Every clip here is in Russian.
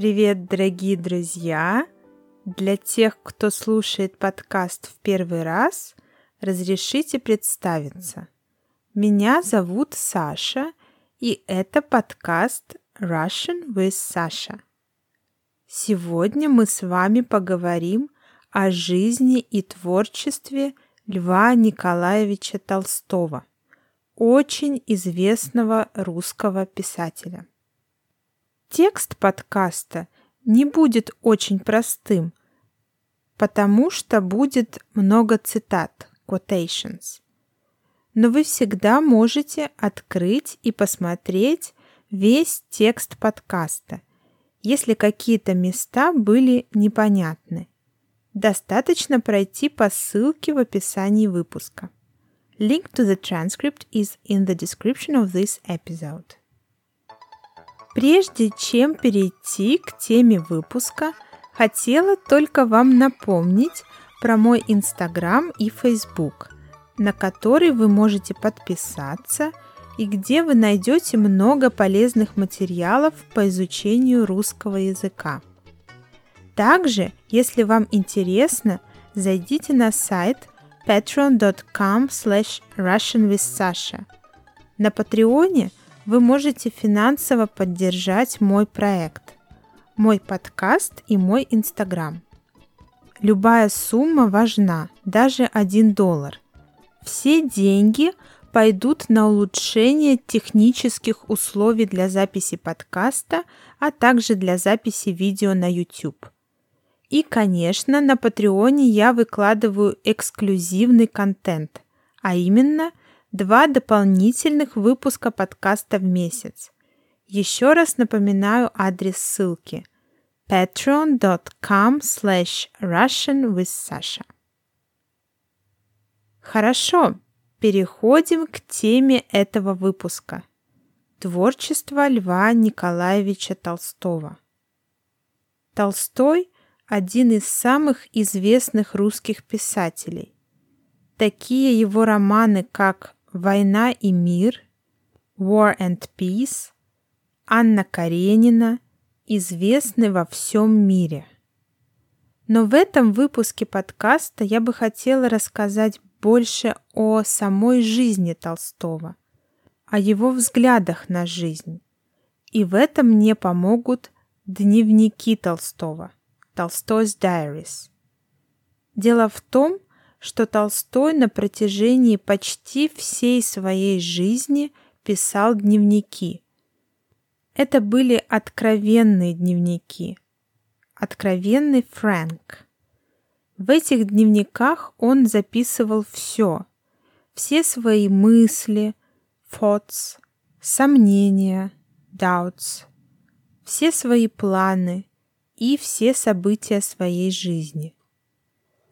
Привет, дорогие друзья! Для тех, кто слушает подкаст в первый раз, разрешите представиться. Меня зовут Саша, и это подкаст Russian with Sasha. Сегодня мы с вами поговорим о жизни и творчестве Льва Николаевича Толстого, очень известного русского писателя. Текст подкаста не будет очень простым, потому что будет много цитат, quotations. Но вы всегда можете открыть и посмотреть весь текст подкаста, если какие-то места были непонятны. Достаточно пройти по ссылке в описании выпуска. Link to the transcript is in the description of this episode. Прежде чем перейти к теме выпуска, хотела только вам напомнить про мой Инстаграм и Фейсбук, на который вы можете подписаться и где вы найдете много полезных материалов по изучению русского языка. Также, если вам интересно, зайдите на сайт patreon.com slash russianwithsasha. На Патреоне – вы можете финансово поддержать мой проект, мой подкаст и мой Инстаграм. Любая сумма важна, даже 1 доллар. Все деньги пойдут на улучшение технических условий для записи подкаста, а также для записи видео на YouTube. И, конечно, на Патреоне я выкладываю эксклюзивный контент, а именно два дополнительных выпуска подкаста в месяц. Еще раз напоминаю адрес ссылки patreon.com slash russian with Sasha. Хорошо, переходим к теме этого выпуска. Творчество Льва Николаевича Толстого. Толстой – один из самых известных русских писателей. Такие его романы, как «Война и мир», «War and Peace», Анна Каренина известны во всем мире. Но в этом выпуске подкаста я бы хотела рассказать больше о самой жизни Толстого, о его взглядах на жизнь. И в этом мне помогут дневники Толстого, Толстой's Diaries. Дело в том, что Толстой на протяжении почти всей своей жизни писал дневники. Это были откровенные дневники. Откровенный Фрэнк. В этих дневниках он записывал все. Все свои мысли, thoughts, сомнения, doubts, все свои планы и все события своей жизни.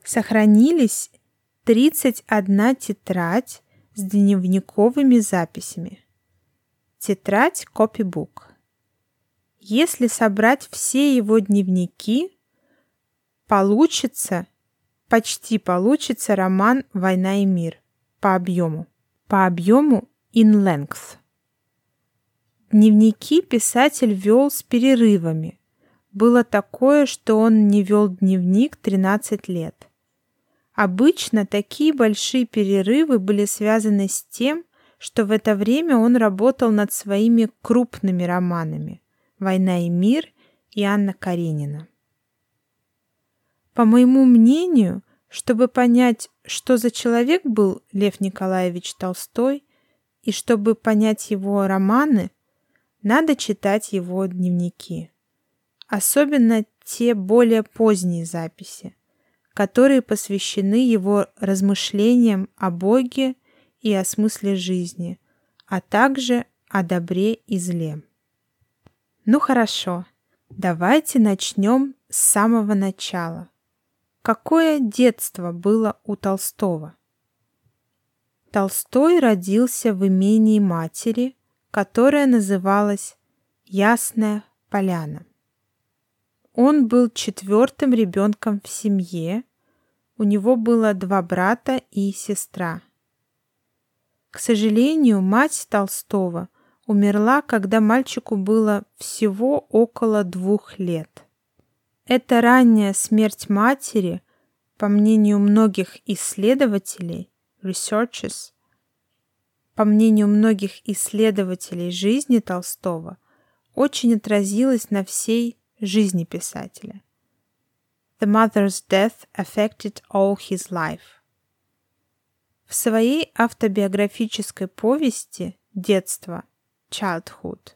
Сохранились 31 тетрадь с дневниковыми записями. Тетрадь копибук. Если собрать все его дневники, получится, почти получится роман «Война и мир» по объему. По объему in length. Дневники писатель вел с перерывами. Было такое, что он не вел дневник 13 лет. Обычно такие большие перерывы были связаны с тем, что в это время он работал над своими крупными романами «Война и мир» и «Анна Каренина». По моему мнению, чтобы понять, что за человек был Лев Николаевич Толстой, и чтобы понять его романы, надо читать его дневники. Особенно те более поздние записи, которые посвящены его размышлениям о Боге и о смысле жизни, а также о добре и зле. Ну хорошо, давайте начнем с самого начала. Какое детство было у Толстого? Толстой родился в имении матери, которая называлась Ясная Поляна. Он был четвертым ребенком в семье, у него было два брата и сестра. К сожалению, мать Толстого умерла, когда мальчику было всего около двух лет. Эта ранняя смерть матери, по мнению многих исследователей, researchers, по мнению многих исследователей жизни Толстого, очень отразилась на всей жизни писателя. The mother's death affected all his life. В своей автобиографической повести «Детство» Childhood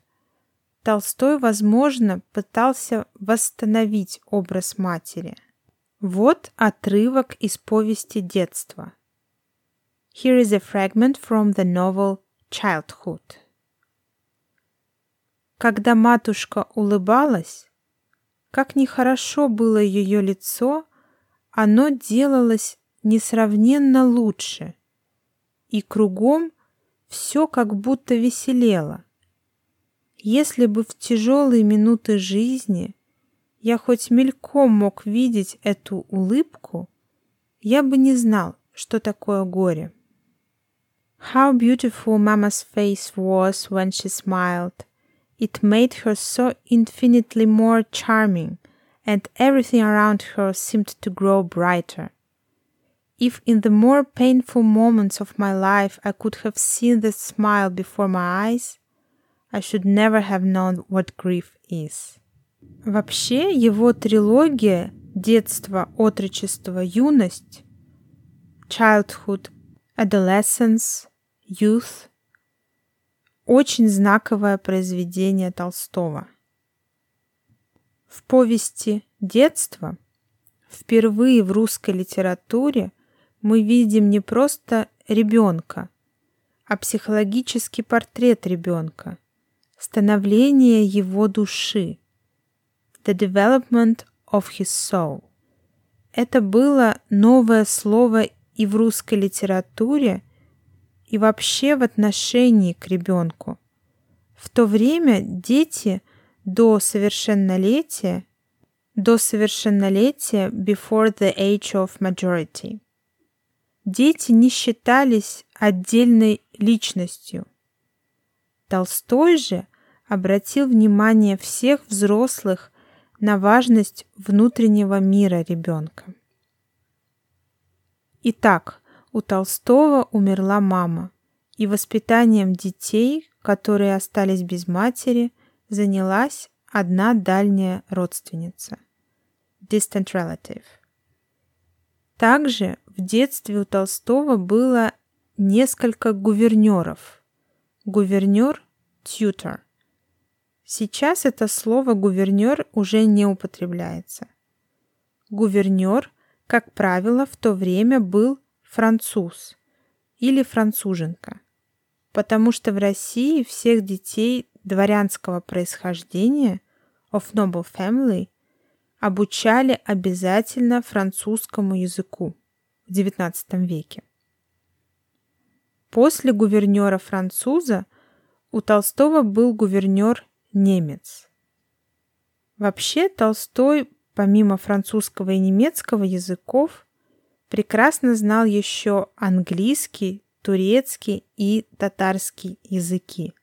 Толстой, возможно, пытался восстановить образ матери. Вот отрывок из повести «Детство». Here is a fragment from the novel Childhood. Когда матушка улыбалась, как нехорошо было ее лицо, оно делалось несравненно лучше, и кругом все как будто веселело. Если бы в тяжелые минуты жизни я хоть мельком мог видеть эту улыбку, я бы не знал, что такое горе. How beautiful Mama's face was when she smiled. It made her so infinitely more charming, and everything around her seemed to grow brighter. If in the more painful moments of my life I could have seen the smile before my eyes, I should never have known what grief is. Вообще, его трилогия «Детство, отрочество, юность» Childhood, Adolescence, Youth – очень знаковое произведение Толстого. В повести «Детство» впервые в русской литературе мы видим не просто ребенка, а психологический портрет ребенка, становление его души, the development of his soul. Это было новое слово и в русской литературе, и вообще в отношении к ребенку. В то время дети до совершеннолетия, до совершеннолетия before the age of majority. Дети не считались отдельной личностью. Толстой же обратил внимание всех взрослых на важность внутреннего мира ребенка. Итак, у Толстого умерла мама, и воспитанием детей, которые остались без матери, занялась одна дальняя родственница – distant relative. Также в детстве у Толстого было несколько гувернеров. Гувернер – tutor. Сейчас это слово гувернер уже не употребляется. Гувернер, как правило, в то время был француз или француженка, потому что в России всех детей дворянского происхождения of noble family обучали обязательно французскому языку в XIX веке. После гувернера француза у Толстого был гувернер немец. Вообще Толстой, помимо французского и немецкого языков, прекрасно знал еще английский, турецкий и татарский языки,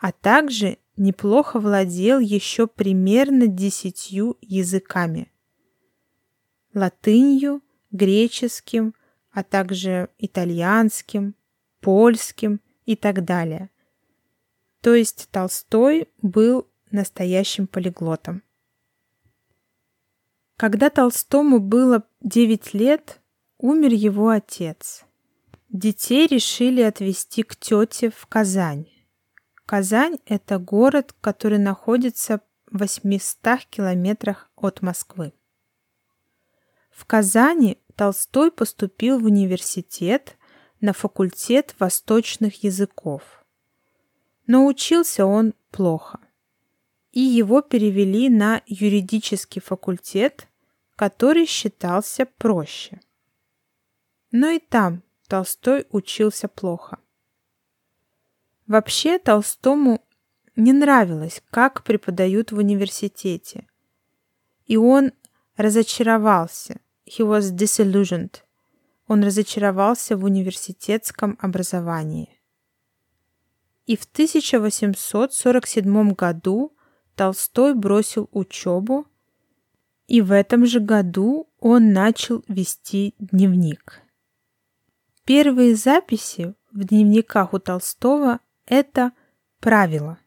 а также неплохо владел еще примерно десятью языками. Латынью, греческим, а также итальянским, польским и так далее. То есть Толстой был настоящим полиглотом. Когда Толстому было 9 лет, умер его отец. Детей решили отвезти к тете в Казань. Казань – это город, который находится в 800 километрах от Москвы. В Казани Толстой поступил в университет на факультет восточных языков. Но учился он плохо. И его перевели на юридический факультет, который считался проще. Но и там Толстой учился плохо. Вообще Толстому не нравилось, как преподают в университете. И он разочаровался. He was disillusioned. Он разочаровался в университетском образовании. И в 1847 году Толстой бросил учебу, и в этом же году он начал вести дневник. Первые записи в дневниках у Толстого – это правила.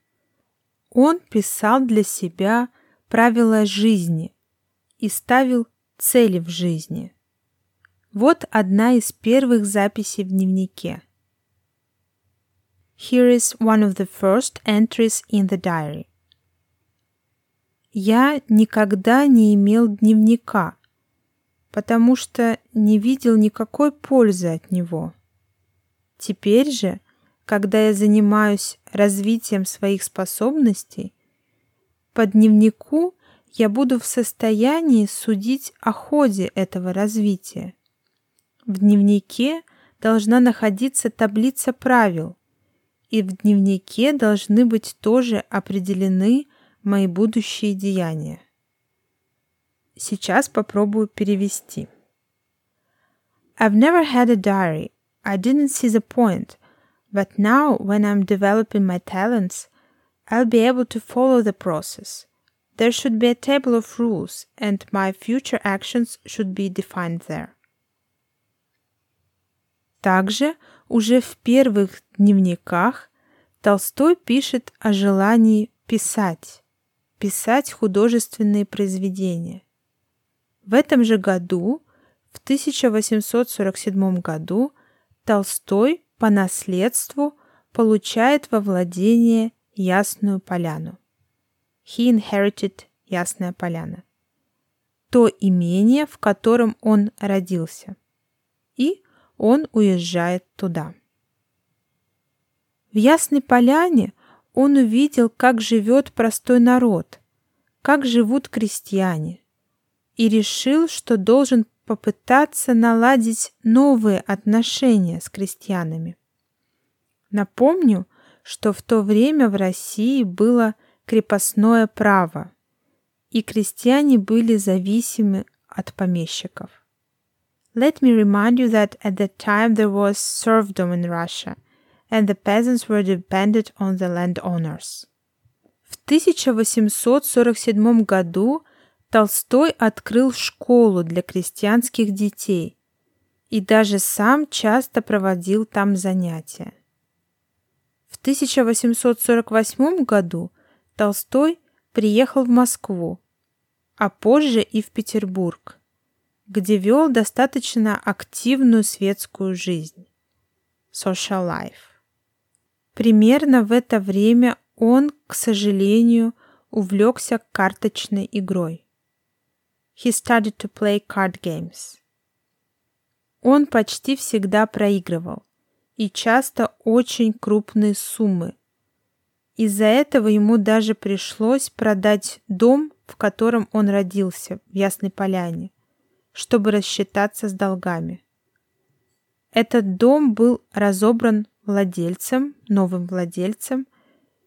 Он писал для себя правила жизни и ставил цели в жизни. Вот одна из первых записей в дневнике. Here is one of the first entries in the diary. Я никогда не имел дневника, потому что не видел никакой пользы от него. Теперь же, когда я занимаюсь развитием своих способностей, по дневнику я буду в состоянии судить о ходе этого развития. В дневнике должна находиться таблица правил, и в дневнике должны быть тоже определены мои будущие деяния. Сейчас попробую перевести. I've never had a diary. I didn't see the point. But now, when I'm developing my talents, I'll be able to follow the process. There should be a table of rules, and my future actions should be defined there. Также уже в первых дневниках Толстой пишет о желании писать, писать художественные произведения. В этом же году, в 1847 году, Толстой по наследству получает во владение Ясную Поляну. He inherited Ясная Поляна. То имение, в котором он родился. И он уезжает туда. В Ясной Поляне он увидел, как живет простой народ, как живут крестьяне, и решил, что должен попытаться наладить новые отношения с крестьянами. Напомню, что в то время в России было крепостное право, и крестьяне были зависимы от помещиков. Let me remind you that at that time there was serfdom in Russia, and the peasants were dependent on the landowners. В 1847 году Толстой открыл школу для крестьянских детей и даже сам часто проводил там занятия. В 1848 году Толстой приехал в Москву, а позже и в Петербург, где вел достаточно активную светскую жизнь – social life. Примерно в это время он, к сожалению, увлекся карточной игрой he started to play card games. Он почти всегда проигрывал, и часто очень крупные суммы. Из-за этого ему даже пришлось продать дом, в котором он родился, в Ясной Поляне, чтобы рассчитаться с долгами. Этот дом был разобран владельцем, новым владельцем,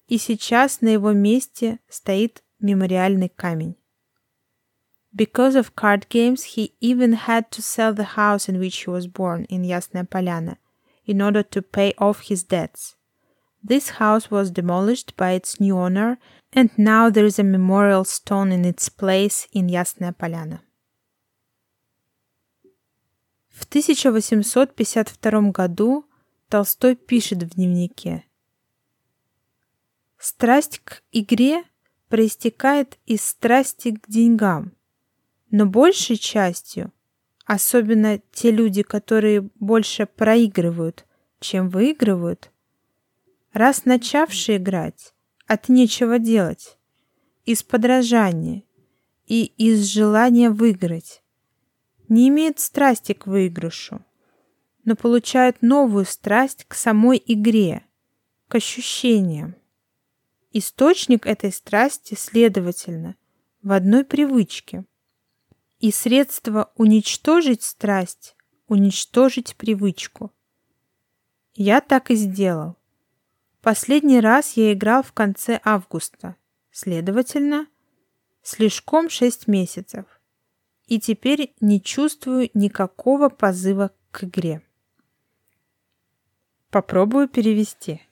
и сейчас на его месте стоит мемориальный камень. Because of card games, he even had to sell the house in which he was born in Yasnaya Polyana in order to pay off his debts. This house was demolished by its new owner, and now there is a memorial stone in its place in Yasnaya Polyana. В 1852 году Толстой пишет в дневнике «Страсть к игре проистекает из страсти к деньгам – но большей частью, особенно те люди, которые больше проигрывают, чем выигрывают, раз начавшие играть, от нечего делать, из подражания и из желания выиграть, не имеют страсти к выигрышу, но получают новую страсть к самой игре, к ощущениям. Источник этой страсти, следовательно, в одной привычке и средство уничтожить страсть, уничтожить привычку. Я так и сделал. Последний раз я играл в конце августа, следовательно, слишком шесть месяцев, и теперь не чувствую никакого позыва к игре. Попробую перевести.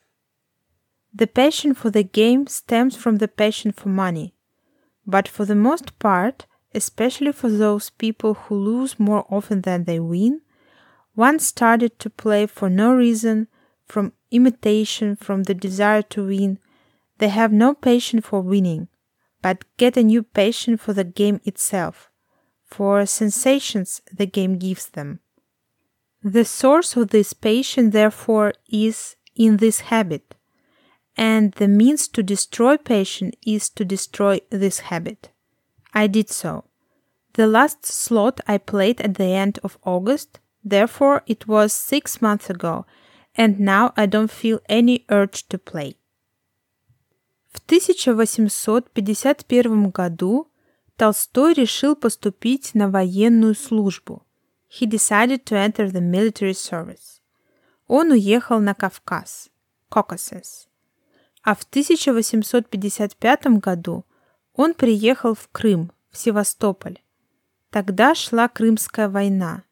The passion for the game stems from the passion for money. But for the most part, especially for those people who lose more often than they win, one started to play for no reason, from imitation, from the desire to win. They have no passion for winning, but get a new passion for the game itself, for sensations the game gives them. The source of this passion, therefore, is in this habit, and the means to destroy passion is to destroy this habit. I did so. The last slot I played at the end of August, therefore it was six months ago, and now I don't feel any urge to play. В 1851 году Толстой решил поступить на военную службу. He decided to enter the military service. Он уехал на Кавказ, Caucasus. А в 1855 году он приехал в Крым, в Севастополь. Тогда шла Крымская война.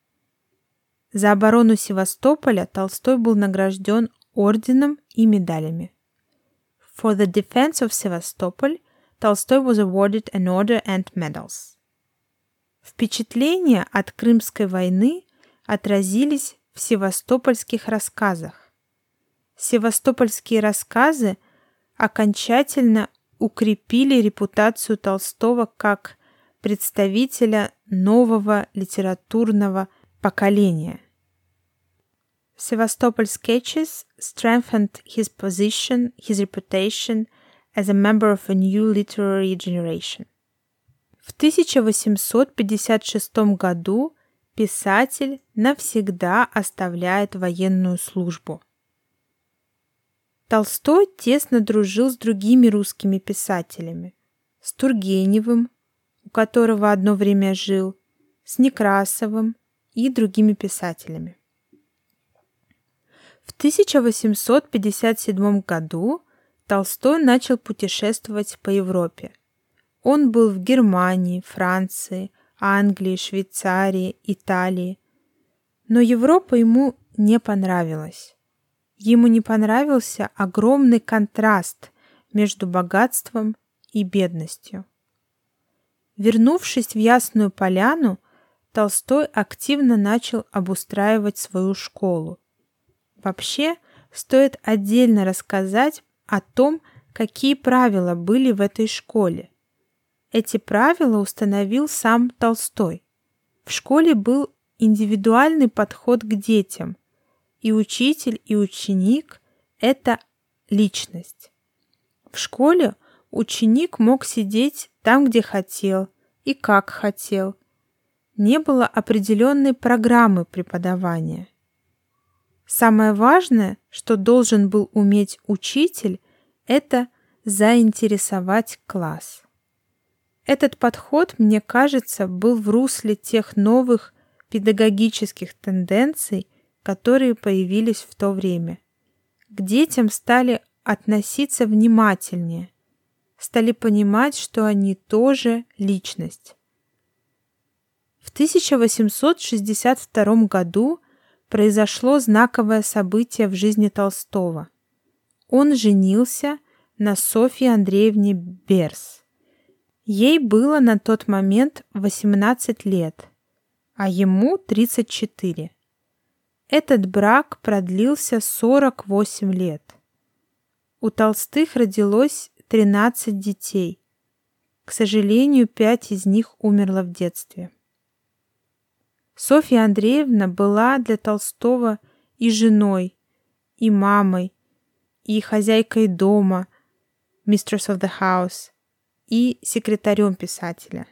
За оборону Севастополя Толстой был награжден орденом и медалями. For the defense of Sevastopol, Tolstoy was awarded an order and medals. Впечатления от Крымской войны отразились в севастопольских рассказах. Севастопольские рассказы окончательно укрепили репутацию Толстого как представителя нового литературного поколения. Sevastopol sketches strengthened his position, his reputation as a member of a new literary generation. В 1856 году писатель навсегда оставляет военную службу. Толстой тесно дружил с другими русскими писателями, с Тургеневым, у которого одно время жил, с Некрасовым и другими писателями. В 1857 году Толстой начал путешествовать по Европе. Он был в Германии, Франции, Англии, Швейцарии, Италии. Но Европа ему не понравилась. Ему не понравился огромный контраст между богатством и бедностью. Вернувшись в Ясную Поляну, Толстой активно начал обустраивать свою школу. Вообще, стоит отдельно рассказать о том, какие правила были в этой школе. Эти правила установил сам Толстой. В школе был индивидуальный подход к детям, и учитель, и ученик – это личность. В школе ученик мог сидеть там, где хотел и как хотел. Не было определенной программы преподавания. Самое важное, что должен был уметь учитель, это заинтересовать класс. Этот подход, мне кажется, был в русле тех новых педагогических тенденций, которые появились в то время. К детям стали относиться внимательнее, стали понимать, что они тоже личность. В 1862 году произошло знаковое событие в жизни Толстого. Он женился на Софье Андреевне Берс. Ей было на тот момент 18 лет, а ему 34. Этот брак продлился 48 лет. У Толстых родилось 13 детей. К сожалению, пять из них умерло в детстве. Софья Андреевна была для Толстого и женой, и мамой, и хозяйкой дома, mistress of the house, и секретарем писателя.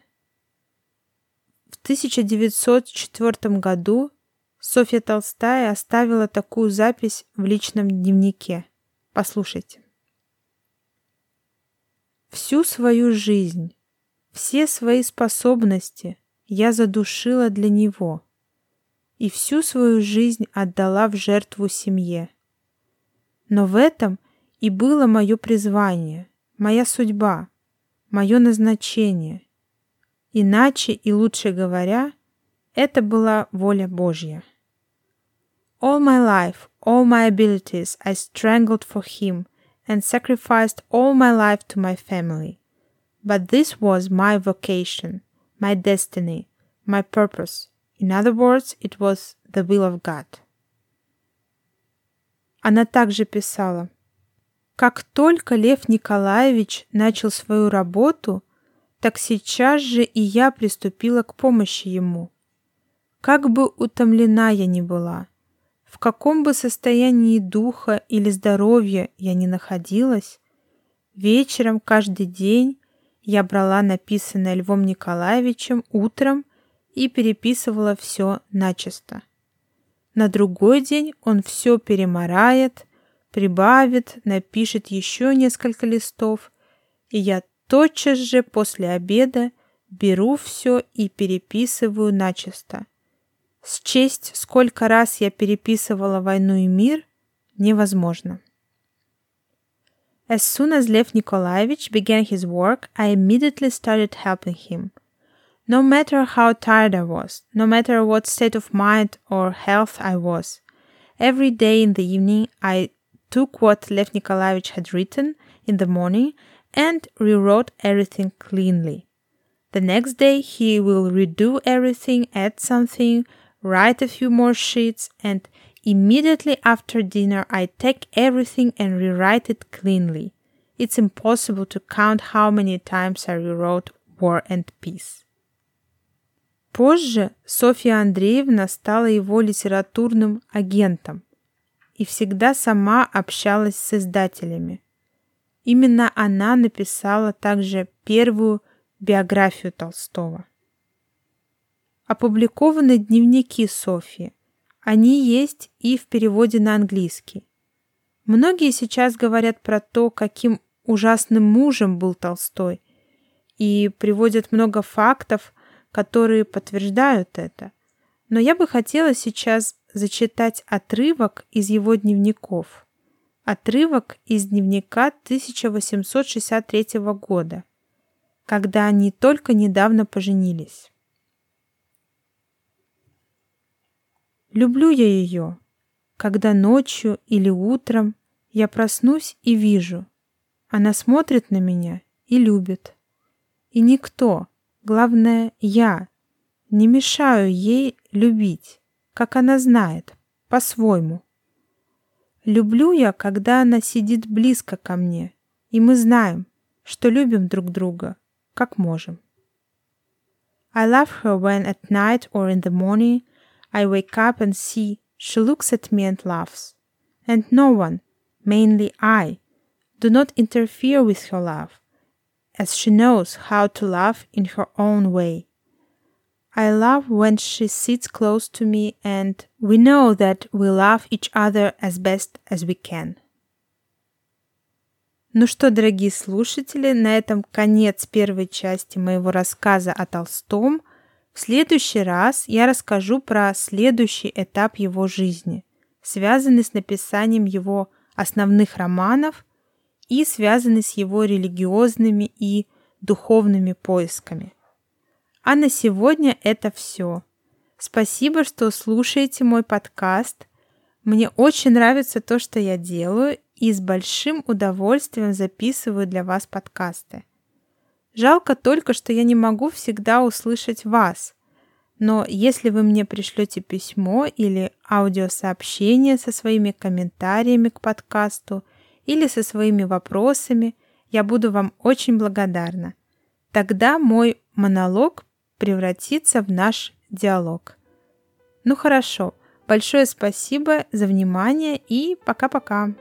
В 1904 году Софья Толстая оставила такую запись в личном дневнике. Послушайте. Всю свою жизнь, все свои способности я задушила для него и всю свою жизнь отдала в жертву семье. Но в этом и было мое призвание, моя судьба, мое назначение. Иначе и лучше говоря, это была воля Божья. All my life, all my abilities I strangled for him and sacrificed all my life to my family. But this was my vocation, my destiny, my purpose. In other words, it was the will of God. Она также писала, «Как только Лев Николаевич начал свою работу, так сейчас же и я приступила к помощи ему. Как бы утомлена я ни была, в каком бы состоянии духа или здоровья я ни находилась, вечером каждый день я брала написанное Львом Николаевичем утром и переписывала все начисто. На другой день он все перемарает, прибавит, напишет еще несколько листов, и я тотчас же после обеда беру все и переписываю начисто. Счесть, сколько раз я переписывала «Войну и мир» невозможно. As soon as Lev Nikolaevich began his work, I immediately started helping him – No matter how tired I was, no matter what state of mind or health I was, every day in the evening I took what Lev Nikolaevich had written in the morning and rewrote everything cleanly. The next day he will redo everything, add something, write a few more sheets, and immediately after dinner I take everything and rewrite it cleanly. It's impossible to count how many times I rewrote War and Peace. Позже Софья Андреевна стала его литературным агентом и всегда сама общалась с издателями. Именно она написала также первую биографию Толстого. Опубликованы дневники Софьи. Они есть и в переводе на английский. Многие сейчас говорят про то, каким ужасным мужем был Толстой, и приводят много фактов которые подтверждают это. Но я бы хотела сейчас зачитать отрывок из его дневников. Отрывок из дневника 1863 года, когда они только недавно поженились. Люблю я ее, когда ночью или утром я проснусь и вижу. Она смотрит на меня и любит. И никто, Главное, я не мешаю ей любить, как она знает, по-своему. Люблю я, когда она сидит близко ко мне, и мы знаем, что любим друг друга, как можем. I love her when at night or in the morning I wake up and see she looks at me and laughs. And no one, mainly I, do not interfere with her love. as she knows how to love in her own way. I love when she sits close to me and we know that we love each other as best as we can. Ну что, дорогие слушатели, на этом конец первой части моего рассказа о Толстом. В следующий раз я расскажу про следующий этап его жизни, связанный с написанием его основных романов – и связаны с его религиозными и духовными поисками. А на сегодня это все. Спасибо, что слушаете мой подкаст. Мне очень нравится то, что я делаю, и с большим удовольствием записываю для вас подкасты. Жалко только, что я не могу всегда услышать вас. Но если вы мне пришлете письмо или аудиосообщение со своими комментариями к подкасту – или со своими вопросами, я буду вам очень благодарна. Тогда мой монолог превратится в наш диалог. Ну хорошо, большое спасибо за внимание и пока-пока.